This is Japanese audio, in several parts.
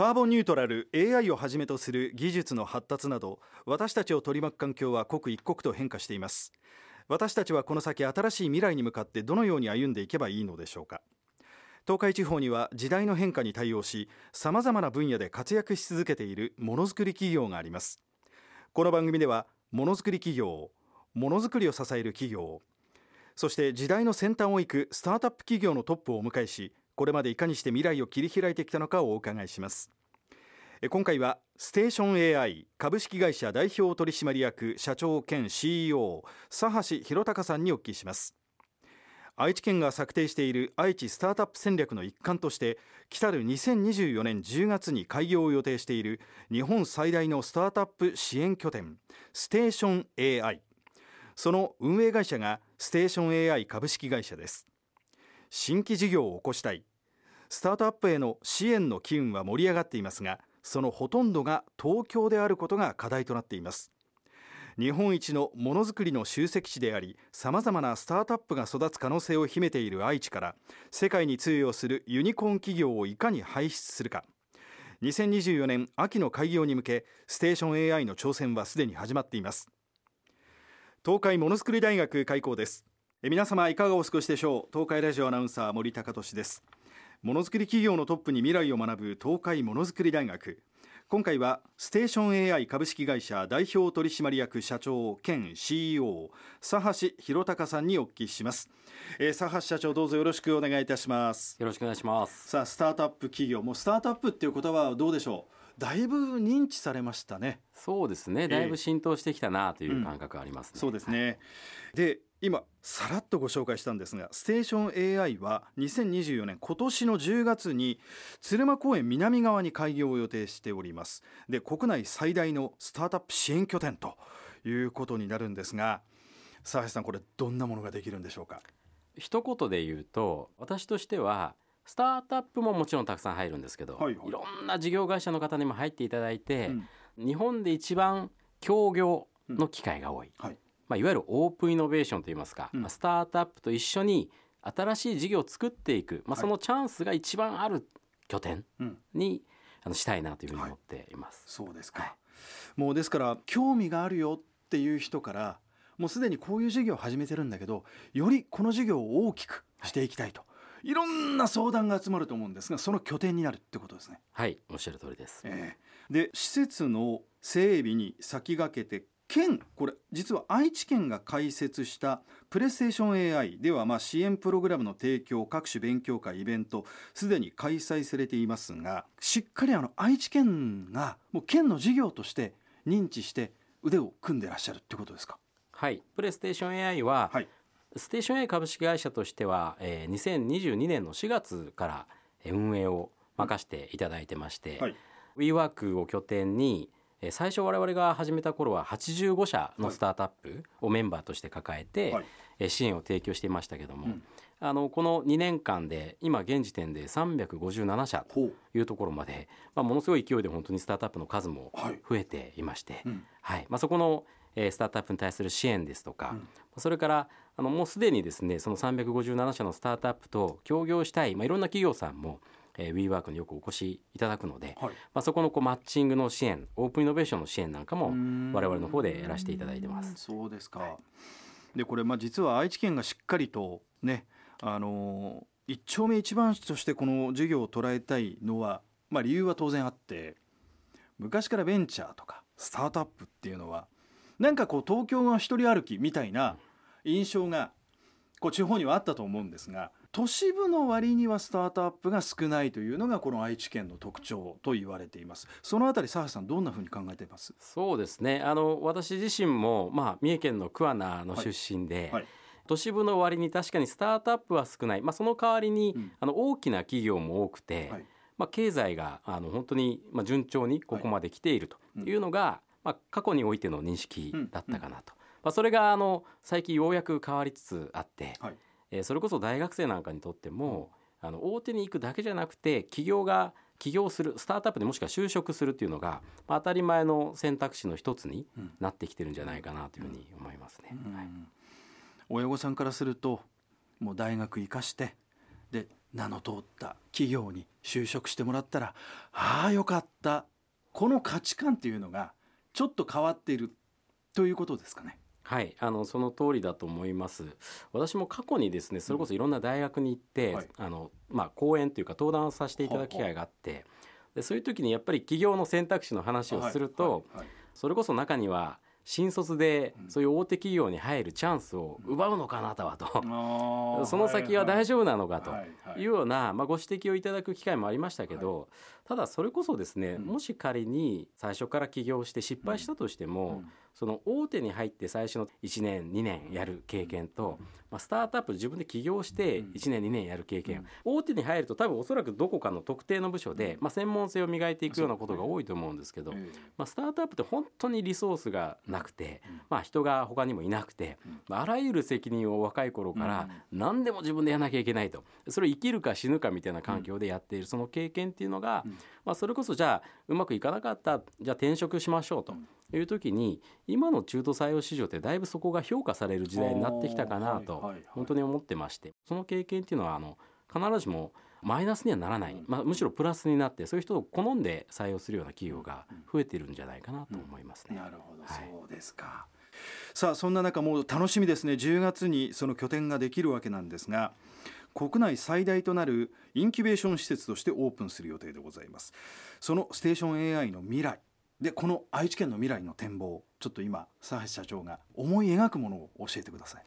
カーボンニュートラル AI をはじめとする技術の発達など私たちを取り巻く環境は刻一刻と変化しています。私たちはこの先新しい未来に向かってどのように歩んでいけばいいのでしょうか。東海地方には時代の変化に対応しさまざまな分野で活躍し続けているものづくり企業があります。この番組ではものづくり企業ものづくりを支える企業そして時代の先端を行くスタートアップ企業のトップをお迎えしこれまでいかにして未来を切り開いてきたのかをお伺いします。今回はステーション AI 株式会社代表取締役社長兼 CEO 佐橋弘隆さんにお聞きします。愛知県が策定している愛知スタートアップ戦略の一環として来たる2024年10月に開業を予定している日本最大のスタートアップ支援拠点ステーション AI その運営会社がステーション AI 株式会社です。新規事業を起こしたい。スタートアップへの支援の機運は盛り上がっていますがそのほとんどが東京であることが課題となっています。日本一のものづくりの集積地でありさまざまなスタートアップが育つ可能性を秘めている愛知から世界に通用するユニコーン企業をいかに輩出するか。2024年秋の開業に向けステーション AI の挑戦はすでに始まっています。東海ものづくり大学開校です。皆様いかがお過ごしでしょう？東海ラジオアナウンサー森高俊です。ものづくり企業のトップに未来を学ぶ東海ものづくり大学。今回はステーション AI 株式会社代表取締役社長兼 CEO 佐橋弘隆さんにお聞きします、えー、佐橋社長どうぞよろしくお願いいたします。よろしくお願いします。さあスタートアップ企業。もうスタートアップっていう言葉はどうでしょう？だいぶ認知されましたね。そうですね。だいぶ浸透してきたなという感覚ありますね、うん、そうですね。で今さらっとご紹介したんですがステーション AI は2024年今年の10月に鶴間公園南側に開業を予定しております。で国内最大のスタートアップ支援拠点ということになるんですが佐橋さんこれどんなものができるんでしょうか？一言で言うと私としてはスタートアップももちろんたくさん入るんですけど、はいはい、いろんな事業会社の方にも入っていただいて、うん、日本で一番協業の機会が多い、うんはいまあ、いわゆるオープンイノベーションといいますか、うん、スタートアップと一緒に新しい事業を作っていく、まあ、そのチャンスが一番ある拠点に、あのしたいなというふうに思っています。そうですか、はい、もうですから興味があるよっていう人からもうすでにこういう事業を始めてるんだけどよりこの事業を大きくしていきたいと、はい、いろんな相談が集まると思うんですがその拠点になるってことですね。はい。おっしゃる通りです、えー、で施設の整備に先駆けて県これ実は愛知県が開設したプレイステーション AI ではまあ支援プログラムの提供各種勉強会イベントすでに開催されていますがしっかりあの愛知県がもう県の事業として認知して腕を組んでらっしゃるってことですか？はい。プレイステーション AI は、はい、ステーション AI 株式会社としては、えー、2022年の4月から運営を任せていただいてまして、はい、WeWork を拠点に最初我々が始めた頃は85社のスタートアップをメンバーとして抱えて支援を提供していましたけども、あのこの2年間で今現時点で357社というところまで、まあ、ものすごい勢いで本当にスタートアップの数も増えていまして、はい。まあ、そこのスタートアップに対する支援ですとか、それからあのもうすでにですねその357社のスタートアップと協業したい、まあ、いろんな企業さんもえー、WeWork によくお越しいただくので、はい、まあ、そこのこうマッチングの支援オープンイノベーションの支援なんかも我々の方でやらせていただいてます。そうですか、はい、でこれ、まあ、実は愛知県がしっかりとねあのー、一丁目一番地としてこの事業を捉えたいのは、まあ、理由は当然あって昔からベンチャーとかスタートアップっていうのはなんかこう東京の一人歩きみたいな印象がこう地方にはあったと思うんですが都市部の割にはスタートアップが少ないというのがこの愛知県の特徴と言われています。そのあたり佐橋さんどんなふうに考えています？そうですね。あの私自身も、まあ、三重県の桑名の出身で、はい。はい。都市部の割に確かにスタートアップは少ない、まあ、その代わりに、うん、あの大きな企業も多くて、はい、まあ、経済があの本当に、まあ、順調にここまで来ているというのが、はい、まあ、過去においての認識だったかなと、まあ、それがあの最近ようやく変わりつつあって、はい、えー、それこそ大学生なんかにとってもあの大手に行くだけじゃなくて企業が起業するスタートアップでもしくは就職するっていうのが、まあ、当たり前の選択肢の一つになってきてるんじゃないかなというふうに思いますね。はい、親御さんからするともう大学行かしてで名の通った企業に就職してもらったらああよかった。この価値観っていうのがちょっと変わっているということですかね。はいあのその通りだと思います。私も過去にですねそれこそいろんな大学に行って、うんはい、あのまあ、講演というか登壇をさせていただく機会があってでそういう時にやっぱり企業の選択肢の話をすると、はい。はい。はい、それこそ中には新卒でそういう大手企業に入るチャンスを奪うのかあなたはと、その先は大丈夫なのかとい。うような、まあ、ご指摘をいただく機会もありましたけど、ただそれこそですね、もし仮に最初から起業して失敗したとしても、その大手に入って最初の1年2年やる経験と、まあ、スタートアップ自分で起業して1年2年やる経験、大手に入ると多分おそらくどこかの特定の部署で、まあ、専門性を磨いていくようなことが多いと思うんですけど、まあ、スタートアップって本当にリソースがなくて、まあ、人が他にもいなくて、まあ、あらゆる責任を若い頃から何でも自分でやらなきゃいけないと。それを生きるか死ぬかみたいな環境でやっているその経験っていうのが、まあ、それこそじゃあうまくいかなかったじゃあ転職しましょうと。いう時に今の中途採用市場ってだいぶそこが評価される時代になってきたかなと本当に思ってましてその経験っていうのはあの必ずしもマイナスにはならない、まあ、むしろプラスになってそういう人を好んで採用するような企業が増えてるんじゃないかなと思いますね。なるほど、はい、そうですか。さあそんな中もう楽しみですね。10月にその拠点ができるわけなんですが国内最大となるインキュベーション施設としてオープンする予定でございます。そのステーション AI の未来でこの愛知県の未来の展望ちょっと今佐橋社長が思い描くものを教えてください。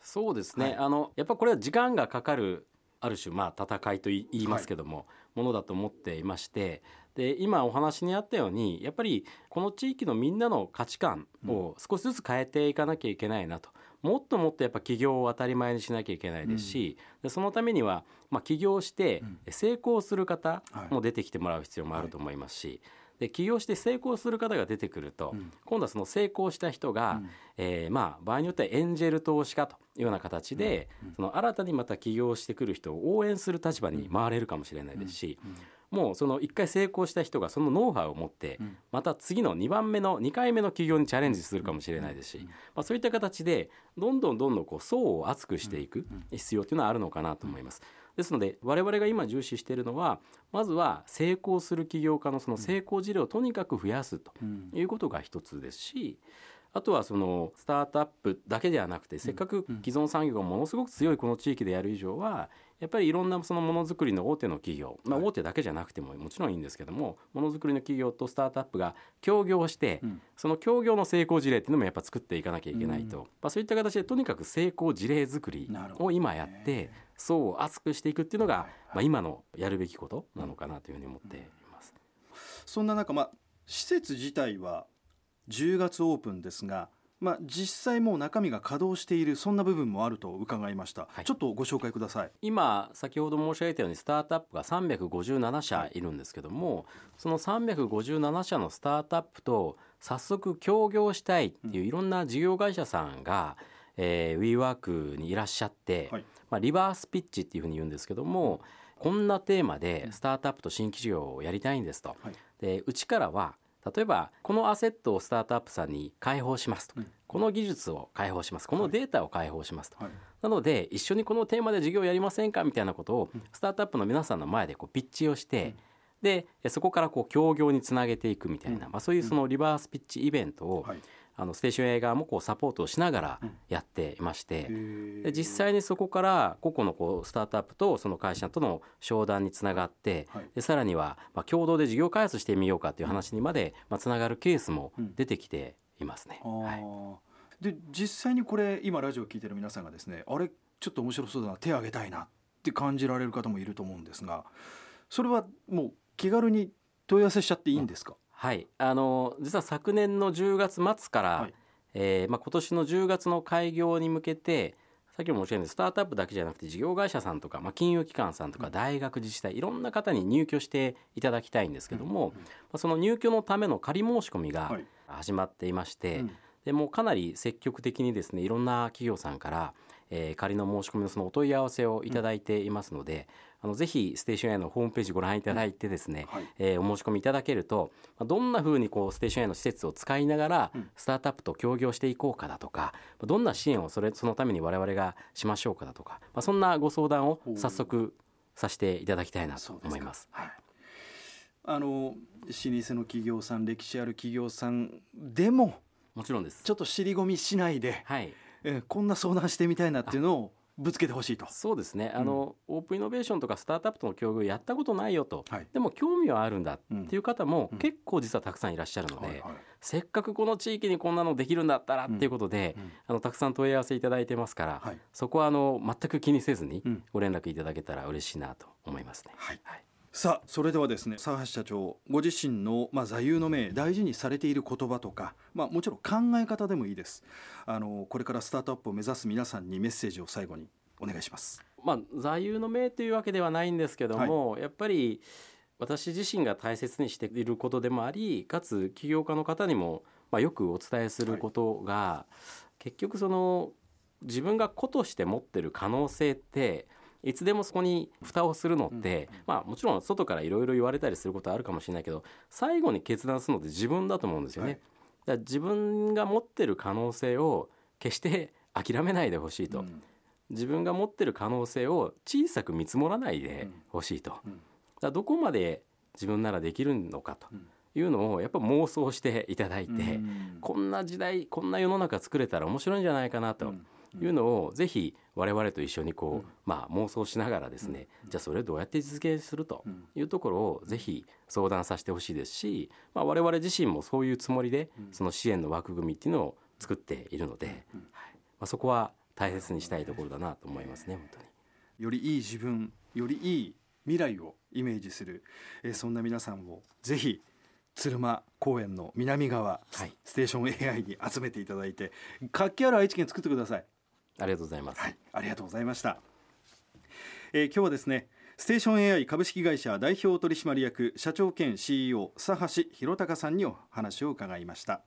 そうですね、はい、あのやっぱこれは時間がかかるある種まあ戦いと言いますけども、はい、ものだと思っていましてで今お話にあったようにやっぱりこの地域のみんなの価値観を少しずつ変えていかなきゃいけないなと。もっともっとやっぱ起業を当たり前にしなきゃいけないですし、うん、でそのためには、まあ、起業して成功する方も出てきてもらう必要もあると思いますし、はいで起業して成功する方が出てくると、うん、今度はその成功した人が、うん、えー、まあ、場合によってはエンジェル投資家というような形で、うん、その新たにまた起業してくる人を応援する立場に回れるかもしれないですし、もうその1回成功した人がそのノウハウを持ってまた次の2番目の2回目の起業にチャレンジするかもしれないですし、まあ、そういった形でどんどんどんどんこう層を厚くしていく必要というのはあるのかなと思います。ですので我々が今重視しているのはまずは成功する起業家のその成功事例をとにかく増やすということが一つですし、あとはそのスタートアップだけではなくてせっかく既存産業がものすごく強いこの地域でやる以上はやっぱりいろんなそのものづくりの大手の企業、まあ、大手だけじゃなくてももちろんいいんですけどもものづくりの企業とスタートアップが協業して、その協業の成功事例っていうのもやっぱ作っていかなきゃいけないと、まあ、そういった形でとにかく成功事例作りを今やって層を厚くしていくっていうのが、まあ、今のやるべきことなのかなというふうに思っています。そんな中、まあ、施設自体は10月オープンですがまあ、実際もう中身が稼働しているそんな部分もあると伺いました、はい、ちょっとご紹介ください。今先ほど申し上げたようにスタートアップが357社いるんですけどもその357社のスタートアップと早速協業したいっていういろんな事業会社さんが、えー、WeWork にいらっしゃって、はい、まあ、リバースピッチっていうふうに言うんですけどもこんなテーマでスタートアップと新規事業をやりたいんですと。はい、でうちからは例えばこのアセットをスタートアップさんに開放しますと、うん、この技術を開放します。このデータを開放しますと、はい、なので一緒にこのテーマで事業やりませんかみたいなことをスタートアップの皆さんの前でこうピッチをして、うん、でそこからこう協業につなげていくみたいな、まあ、そういうそのリバースピッチイベントを、あのステーション A 側もこうサポートをしながらやっていまして、で実際にそこから個々のこうスタートアップとその会社との商談につながって、でさらにはまあ共同で事業開発してみようかという話にまでまあつながるケースも出てきていますね。はい、で実際にこれ今ラジオを聞いてる皆さんがですねあれちょっと面白そうだな手を挙げたいなって感じられる方もいると思うんですがそれはもう気軽に問い合わせしちゃっていいんですか、はい。あの実は昨年の10月末から、はい、えー、まあ、今年の10月の開業に向けて先ほど申し上げたスタートアップだけじゃなくて事業会社さんとか、まあ、金融機関さんとか大学自治体いろんな方に入居していただきたいんですけども、まあ、その入居のための仮申し込みが始まっていまして、でもかなり積極的にですねいろんな企業さんから、えー、仮の申し込みのそのお問い合わせをいただいていますので、あのぜひステーション A のホームページご覧いただいてですね、はい、えー、お申し込みいただけるとどんなふうにこうステーション A の施設を使いながらスタートアップと協業していこうかだとかどんな支援をそれそのために我々がしましょうかだとか、まあ、そんなご相談を早速させていただきたいなと思います。はい、あの老舗の企業さん歴史ある企業さんでももちろんです。ちょっと尻込みしないで、はい、えこんな相談してみたいなっていうのをぶつけてほしいと。そうですね、あの、うん、オープンイノベーションとかスタートアップとの協業やったことないよと、はい、でも興味はあるんだっていう方も結構実はたくさんいらっしゃるので、せっかくこの地域にこんなのできるんだったらっていうことで、あのたくさん問い合わせいただいてますから、はい、そこはあの全く気にせずにご連絡いただけたら嬉しいなと思いますね。はいさあそれではですね佐橋社長ご自身の、まあ、座右の銘大事にされている言葉とか、まあ、もちろん考え方でもいいです。あのこれからスタートアップを目指す皆さんにメッセージを最後にお願いします。まあ、座右の銘というわけではないんですけども、はい、やっぱり私自身が大切にしていることでもありかつ起業家の方にも、まあ、よくお伝えすることが、はい、結局その自分が子として持ってる可能性っていつでもそこに蓋をするのって、うん、まあもちろん外からいろいろ言われたりすることはあるかもしれないけど最後に決断するのって自分だと思うんですよね。はい、だから自分が持ってる可能性を決して諦めないでほしいと。うん。自分が持ってる可能性を小さく見積もらないでほしいと、うん、だどこまで自分ならできるのかというのをやっぱ妄想していただいて、うん、こんな時代こんな世の中作れたら面白いんじゃないかなと。いうのをぜひ我々と一緒にこう、まあ、妄想しながらですね、じゃあそれをどうやって実現するというところをぜひ相談させてほしいですし、まあ、我々自身もそういうつもりでその支援の枠組みっていうのを作っているので、はい。まあ、そこは大切にしたいところだなと思いますね本当に。よりいい自分よりいい未来をイメージする、えー、そんな皆さんをぜひ鶴間公園の南側、はい、ステーション AI に集めていただいて活気ある愛知県作ってくださいありがとうございます、はい、ありがとうございました、えー、今日はですねステーション AI 株式会社代表取締役社長兼 CEO 佐橋弘隆さんにお話を伺いました。